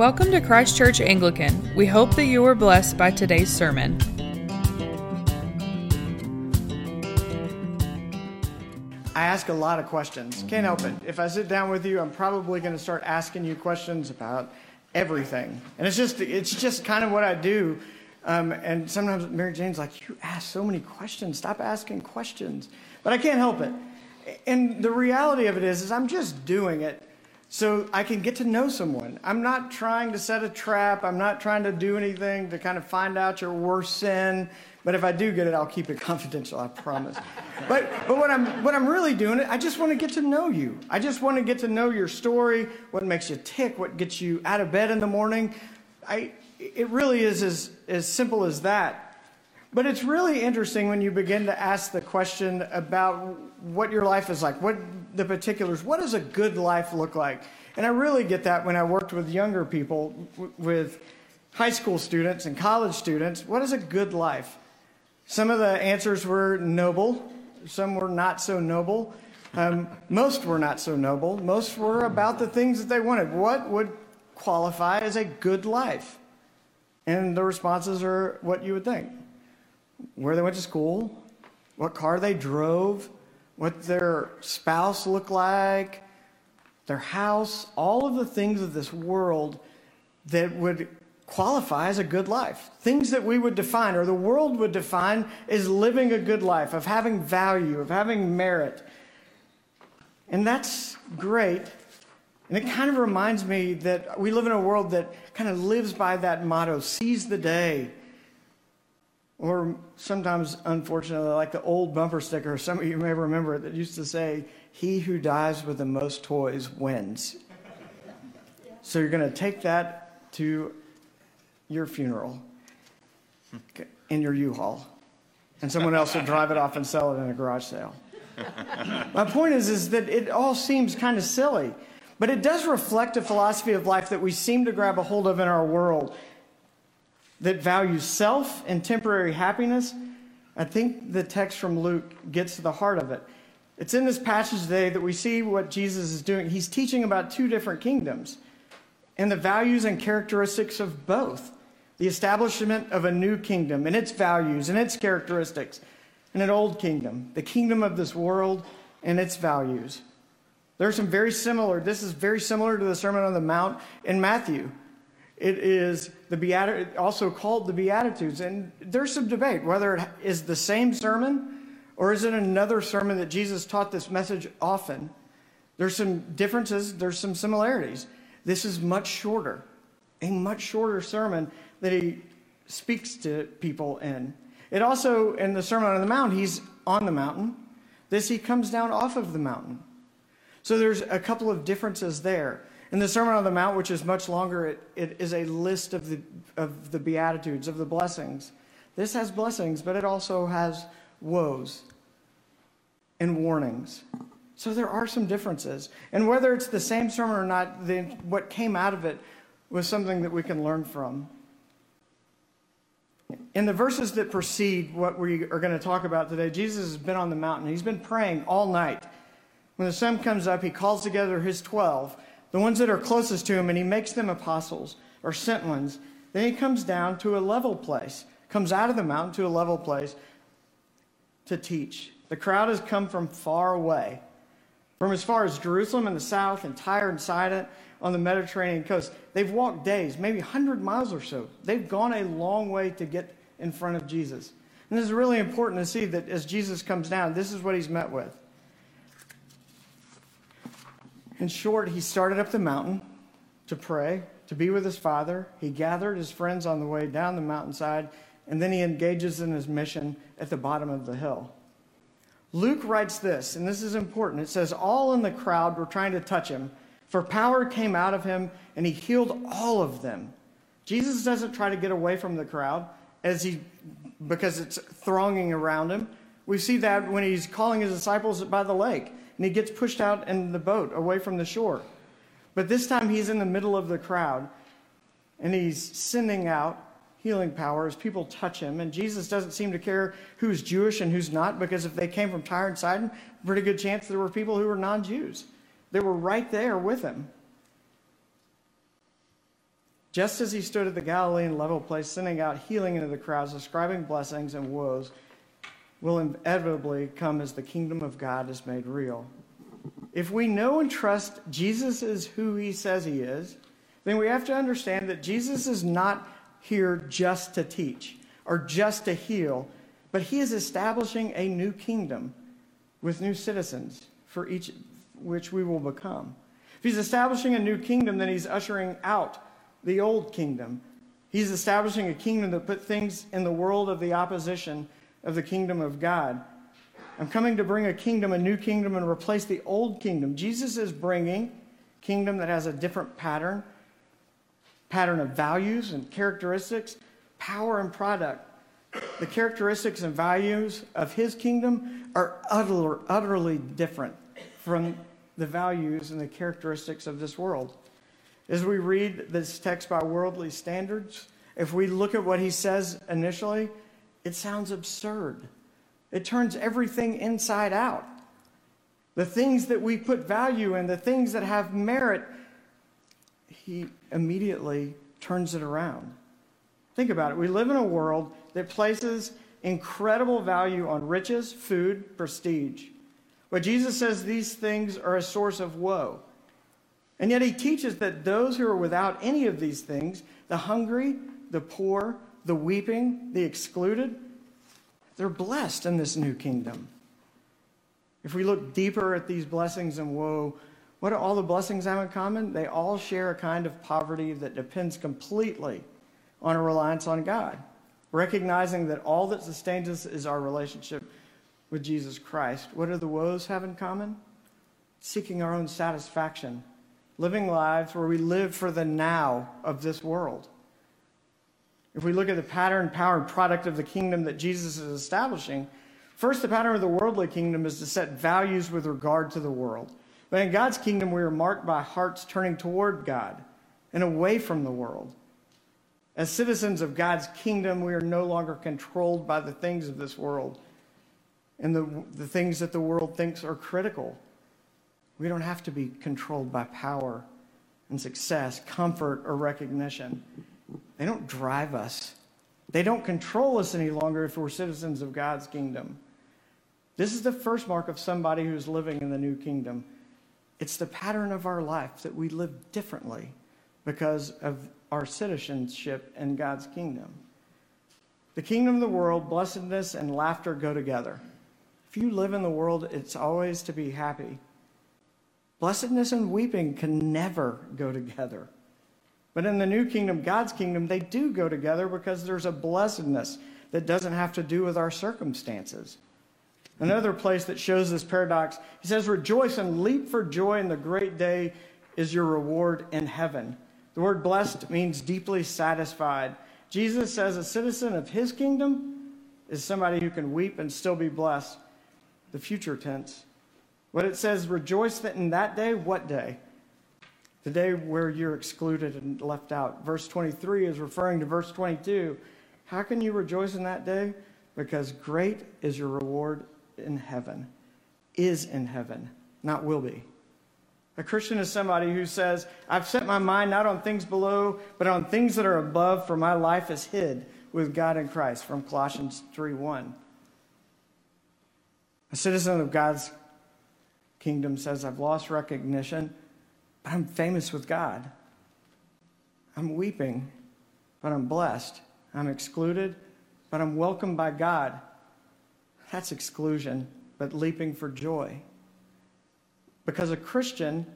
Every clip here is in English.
Welcome to Christ Church Anglican. We hope that you were blessed by today's sermon. I ask a lot of questions. Can't help it. If I sit down with you, I'm probably going to start asking you questions about everything. And it's just it's just kind of what I do. Um, and sometimes Mary Jane's like, "You ask so many questions. Stop asking questions." But I can't help it. And the reality of it is, is I'm just doing it so I can get to know someone. I'm not trying to set a trap. I'm not trying to do anything to kind of find out your worst sin. But if I do get it, I'll keep it confidential. I promise. but but what I'm what I'm really doing, I just want to get to know you. I just want to get to know your story, what makes you tick, what gets you out of bed in the morning. I it really is as as simple as that. But it's really interesting when you begin to ask the question about what your life is like, what the particulars, what does a good life look like? And I really get that when I worked with younger people, w- with high school students and college students. What is a good life? Some of the answers were noble, some were not so noble. Um, most were not so noble. Most were about the things that they wanted. What would qualify as a good life? And the responses are what you would think where they went to school, what car they drove, what their spouse looked like, their house, all of the things of this world that would qualify as a good life. Things that we would define, or the world would define, as living a good life, of having value, of having merit. And that's great. And it kind of reminds me that we live in a world that kind of lives by that motto seize the day, or sometimes, unfortunately, like the old bumper sticker, some of you may remember it, that used to say, He who dies with the most toys wins. So you're going to take that to your funeral hmm. in your U Haul, and someone else will drive it off and sell it in a garage sale. My point is, is that it all seems kind of silly, but it does reflect a philosophy of life that we seem to grab a hold of in our world that values self and temporary happiness, I think the text from Luke gets to the heart of it. It's in this passage today that we see what Jesus is doing. He's teaching about two different kingdoms and the values and characteristics of both the establishment of a new kingdom and its values and its characteristics, and an old kingdom, the kingdom of this world and its values. There's some very similar, this is very similar to the Sermon on the Mount in Matthew. It is the Beat- also called the Beatitudes. And there's some debate whether it is the same sermon or is it another sermon that Jesus taught this message often. There's some differences, there's some similarities. This is much shorter, a much shorter sermon that he speaks to people in. It also, in the Sermon on the Mount, he's on the mountain. This, he comes down off of the mountain. So there's a couple of differences there. In the Sermon on the Mount, which is much longer, it, it is a list of the, of the Beatitudes, of the blessings. This has blessings, but it also has woes and warnings. So there are some differences. And whether it's the same sermon or not, the, what came out of it was something that we can learn from. In the verses that precede what we are going to talk about today, Jesus has been on the mountain. He's been praying all night. When the sun comes up, he calls together his 12 the ones that are closest to him, and he makes them apostles or sent ones. Then he comes down to a level place, comes out of the mountain to a level place to teach. The crowd has come from far away, from as far as Jerusalem in the south and Tyre and Sidon on the Mediterranean coast. They've walked days, maybe 100 miles or so. They've gone a long way to get in front of Jesus. And this is really important to see that as Jesus comes down, this is what he's met with. In short, he started up the mountain to pray, to be with his father. He gathered his friends on the way down the mountainside, and then he engages in his mission at the bottom of the hill. Luke writes this, and this is important. It says, All in the crowd were trying to touch him, for power came out of him, and he healed all of them. Jesus doesn't try to get away from the crowd as he because it's thronging around him. We see that when he's calling his disciples by the lake and he gets pushed out in the boat away from the shore. But this time he's in the middle of the crowd and he's sending out healing power as people touch him. And Jesus doesn't seem to care who's Jewish and who's not because if they came from Tyre and Sidon, pretty good chance there were people who were non Jews. They were right there with him. Just as he stood at the Galilean level place, sending out healing into the crowds, ascribing blessings and woes, will inevitably come as the kingdom of God is made real. If we know and trust Jesus is who he says he is, then we have to understand that Jesus is not here just to teach or just to heal, but he is establishing a new kingdom with new citizens for each which we will become. If he's establishing a new kingdom, then he's ushering out the old kingdom. He's establishing a kingdom that put things in the world of the opposition of the kingdom of God. I'm coming to bring a kingdom, a new kingdom, and replace the old kingdom. Jesus is bringing kingdom that has a different pattern, pattern of values and characteristics, power and product. The characteristics and values of his kingdom are utter, utterly different from the values and the characteristics of this world. As we read this text by worldly standards, if we look at what he says initially, it sounds absurd. It turns everything inside out. The things that we put value in, the things that have merit, he immediately turns it around. Think about it. We live in a world that places incredible value on riches, food, prestige. But Jesus says these things are a source of woe. And yet he teaches that those who are without any of these things, the hungry, the poor, the weeping, the excluded, they're blessed in this new kingdom. If we look deeper at these blessings and woe, what do all the blessings have in common? They all share a kind of poverty that depends completely on a reliance on God, recognizing that all that sustains us is our relationship with Jesus Christ. What do the woes have in common? Seeking our own satisfaction, living lives where we live for the now of this world. If we look at the pattern, power, and product of the kingdom that Jesus is establishing, first, the pattern of the worldly kingdom is to set values with regard to the world. But in God's kingdom, we are marked by hearts turning toward God and away from the world. As citizens of God's kingdom, we are no longer controlled by the things of this world and the, the things that the world thinks are critical. We don't have to be controlled by power and success, comfort, or recognition. They don't drive us. They don't control us any longer if we're citizens of God's kingdom. This is the first mark of somebody who's living in the new kingdom. It's the pattern of our life that we live differently because of our citizenship in God's kingdom. The kingdom of the world, blessedness and laughter go together. If you live in the world, it's always to be happy. Blessedness and weeping can never go together. But in the new kingdom, God's kingdom, they do go together because there's a blessedness that doesn't have to do with our circumstances. Another place that shows this paradox, he says, Rejoice and leap for joy in the great day is your reward in heaven. The word blessed means deeply satisfied. Jesus says a citizen of his kingdom is somebody who can weep and still be blessed the future tense. What it says, rejoice that in that day, what day? The day where you're excluded and left out. Verse 23 is referring to verse 22. How can you rejoice in that day? Because great is your reward in heaven, is in heaven, not will be. A Christian is somebody who says, I've set my mind not on things below, but on things that are above, for my life is hid with God in Christ, from Colossians 3 1. A citizen of God's kingdom says, I've lost recognition, but I'm famous with God. I'm weeping, but I'm blessed. I'm excluded, but I'm welcomed by God. That's exclusion, but leaping for joy. Because a Christian,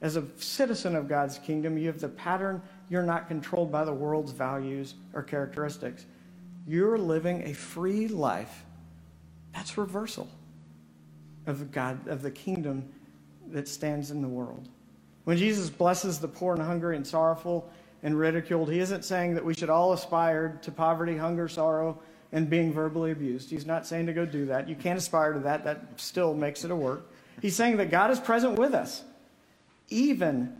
as a citizen of God's kingdom, you have the pattern, you're not controlled by the world's values or characteristics. You're living a free life. That's reversal of God, of the kingdom that stands in the world. When Jesus blesses the poor and hungry and sorrowful and ridiculed, he isn't saying that we should all aspire to poverty, hunger, sorrow, and being verbally abused. He's not saying to go do that. You can't aspire to that. That still makes it a work. He's saying that God is present with us, even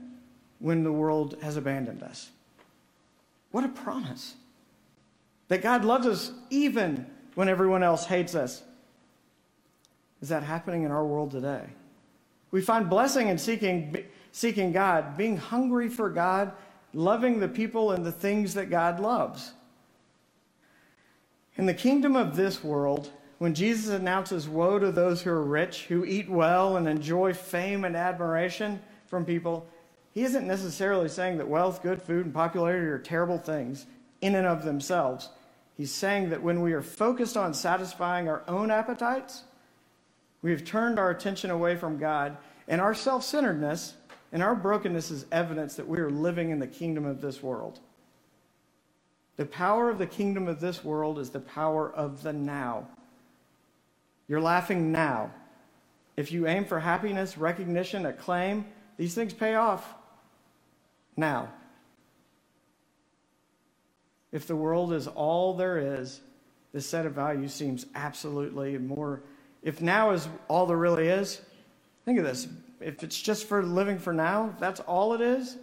when the world has abandoned us. What a promise! That God loves us even when everyone else hates us is that happening in our world today? We find blessing in seeking, seeking God, being hungry for God, loving the people and the things that God loves. In the kingdom of this world, when Jesus announces woe to those who are rich, who eat well and enjoy fame and admiration from people, he isn't necessarily saying that wealth, good food, and popularity are terrible things in and of themselves. He's saying that when we are focused on satisfying our own appetites, we have turned our attention away from God, and our self centeredness and our brokenness is evidence that we are living in the kingdom of this world. The power of the kingdom of this world is the power of the now. You're laughing now. If you aim for happiness, recognition, acclaim, these things pay off now. If the world is all there is, this set of values seems absolutely more. If now is all there really is, think of this. If it's just for living for now, that's all it is,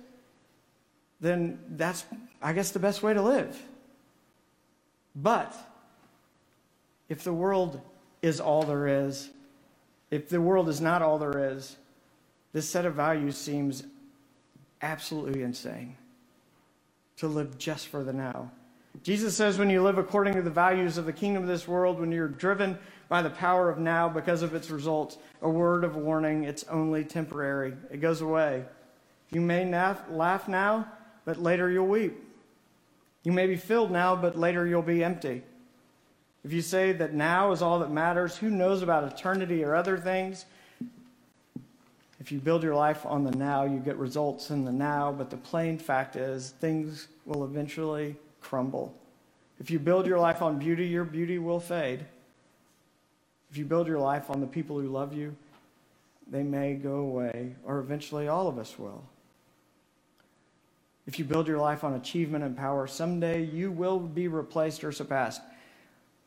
then that's, I guess, the best way to live. But if the world is all there is, if the world is not all there is, this set of values seems absolutely insane to live just for the now. Jesus says when you live according to the values of the kingdom of this world, when you're driven by the power of now because of its results, a word of warning, it's only temporary. It goes away. You may laugh now, but later you'll weep. You may be filled now, but later you'll be empty. If you say that now is all that matters, who knows about eternity or other things? If you build your life on the now, you get results in the now, but the plain fact is things will eventually crumble. If you build your life on beauty, your beauty will fade. If you build your life on the people who love you, they may go away, or eventually all of us will. If you build your life on achievement and power, someday you will be replaced or surpassed.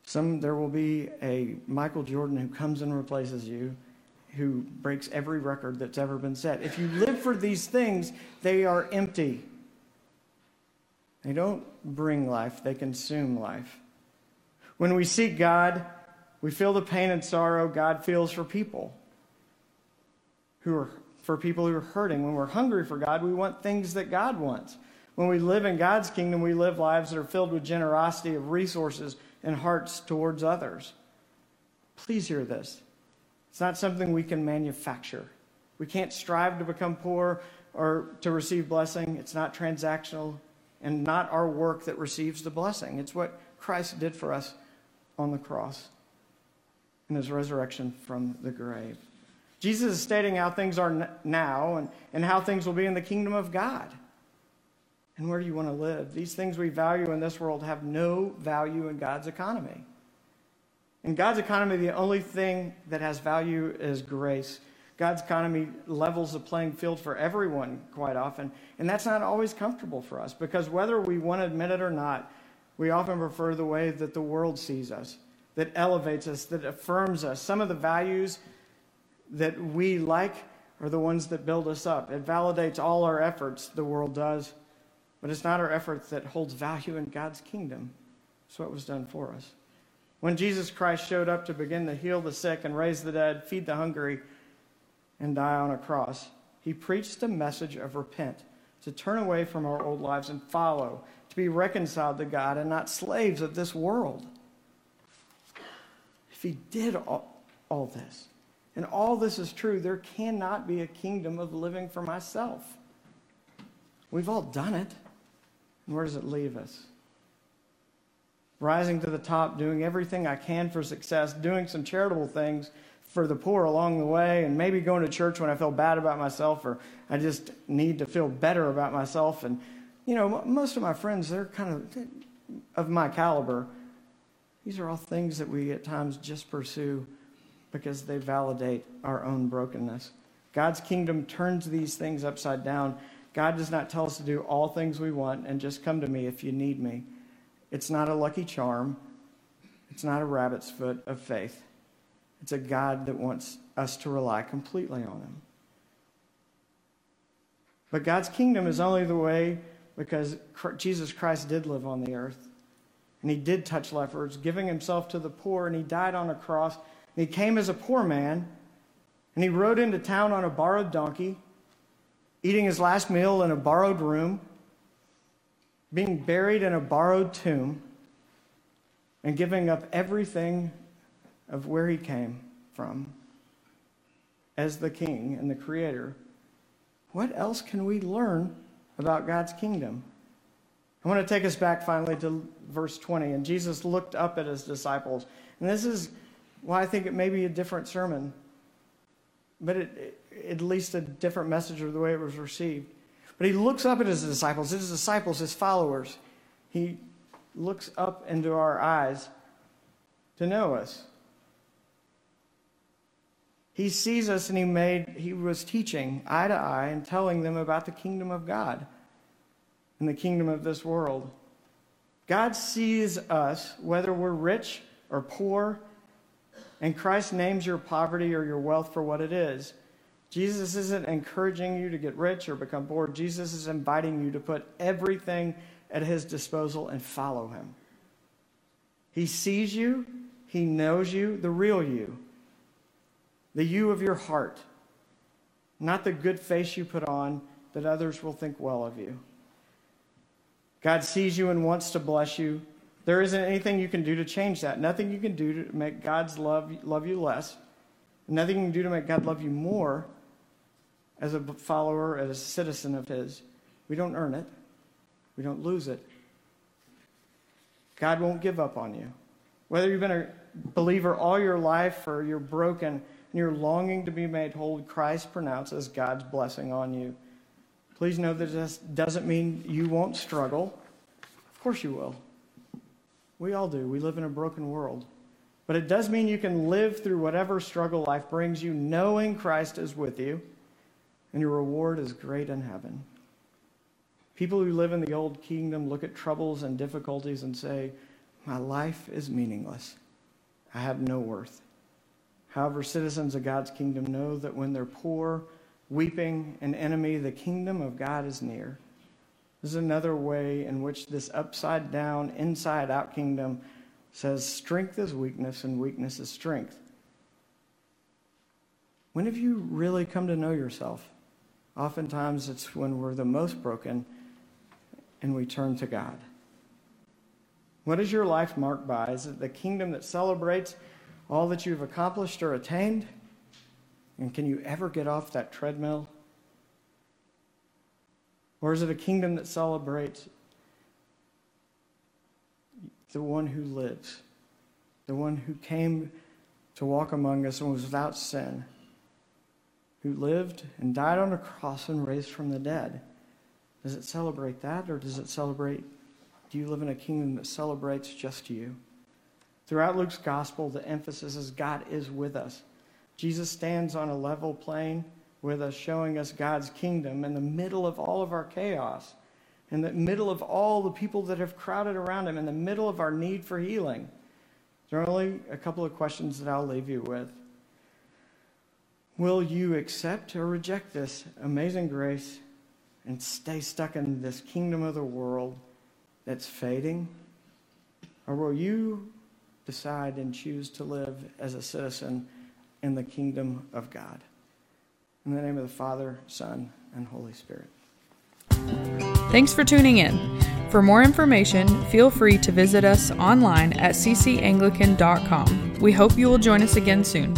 Some, there will be a Michael Jordan who comes and replaces you, who breaks every record that's ever been set. If you live for these things, they are empty. They don't bring life, they consume life. When we seek God, we feel the pain and sorrow God feels for people who are for people who are hurting. When we're hungry for God, we want things that God wants. When we live in God's kingdom, we live lives that are filled with generosity of resources and hearts towards others. Please hear this. It's not something we can manufacture. We can't strive to become poor or to receive blessing. It's not transactional and not our work that receives the blessing. It's what Christ did for us on the cross and his resurrection from the grave. Jesus is stating how things are now and, and how things will be in the kingdom of God. And where do you want to live? These things we value in this world have no value in God's economy. In God's economy, the only thing that has value is grace. God's economy levels the playing field for everyone quite often, and that's not always comfortable for us because whether we want to admit it or not, we often prefer the way that the world sees us, that elevates us, that affirms us. Some of the values that we like are the ones that build us up. It validates all our efforts, the world does, but it's not our efforts that holds value in God's kingdom. It's what was done for us. When Jesus Christ showed up to begin to heal the sick and raise the dead, feed the hungry, and die on a cross, he preached a message of repent, to turn away from our old lives and follow, to be reconciled to God and not slaves of this world. He did all, all this, and all this is true, there cannot be a kingdom of living for myself. We've all done it. And where does it leave us? Rising to the top, doing everything I can for success, doing some charitable things for the poor along the way, and maybe going to church when I feel bad about myself or I just need to feel better about myself. And, you know, most of my friends, they're kind of of my caliber. These are all things that we at times just pursue because they validate our own brokenness. God's kingdom turns these things upside down. God does not tell us to do all things we want and just come to me if you need me. It's not a lucky charm. It's not a rabbit's foot of faith. It's a God that wants us to rely completely on Him. But God's kingdom is only the way because Jesus Christ did live on the earth. And He did touch lepers, giving Himself to the poor, and He died on a cross and he came as a poor man, and he rode into town on a borrowed donkey, eating his last meal in a borrowed room, being buried in a borrowed tomb and giving up everything of where he came from as the king and the creator, what else can we learn about God's kingdom? I want to take us back finally to verse 20. And Jesus looked up at his disciples. And this is why I think it may be a different sermon, but it, it, at least a different message of the way it was received. But he looks up at his disciples, his disciples, his followers. He looks up into our eyes to know us. He sees us and he made he was teaching eye to eye and telling them about the kingdom of God and the kingdom of this world. God sees us whether we're rich or poor, and Christ names your poverty or your wealth for what it is. Jesus isn't encouraging you to get rich or become poor. Jesus is inviting you to put everything at his disposal and follow him. He sees you, he knows you, the real you the you of your heart, not the good face you put on that others will think well of you. God sees you and wants to bless you. There isn't anything you can do to change that. Nothing you can do to make God's love love you less. Nothing you can do to make God love you more as a follower, as a citizen of His. We don't earn it. We don't lose it. God won't give up on you. Whether you've been a believer all your life or you're broken, and you're longing to be made whole, Christ pronounces God's blessing on you. Please know that this doesn't mean you won't struggle. Of course you will. We all do. We live in a broken world. But it does mean you can live through whatever struggle life brings you, knowing Christ is with you, and your reward is great in heaven. People who live in the old kingdom look at troubles and difficulties and say, My life is meaningless. I have no worth. However, citizens of God's kingdom know that when they're poor, weeping, an enemy, the kingdom of God is near. This is another way in which this upside down, inside out kingdom says strength is weakness and weakness is strength. When have you really come to know yourself? Oftentimes it's when we're the most broken and we turn to God. What is your life marked by? Is it the kingdom that celebrates all that you've accomplished or attained? And can you ever get off that treadmill? Or is it a kingdom that celebrates the one who lives, the one who came to walk among us and was without sin, who lived and died on a cross and raised from the dead? Does it celebrate that, or does it celebrate? Do you live in a kingdom that celebrates just you? Throughout Luke's gospel, the emphasis is God is with us. Jesus stands on a level plane with us, showing us God's kingdom in the middle of all of our chaos, in the middle of all the people that have crowded around him, in the middle of our need for healing. There are only a couple of questions that I'll leave you with. Will you accept or reject this amazing grace and stay stuck in this kingdom of the world that's fading? Or will you decide and choose to live as a citizen in the kingdom of God. In the name of the Father, Son, and Holy Spirit. Thanks for tuning in. For more information, feel free to visit us online at ccanglican.com. We hope you will join us again soon.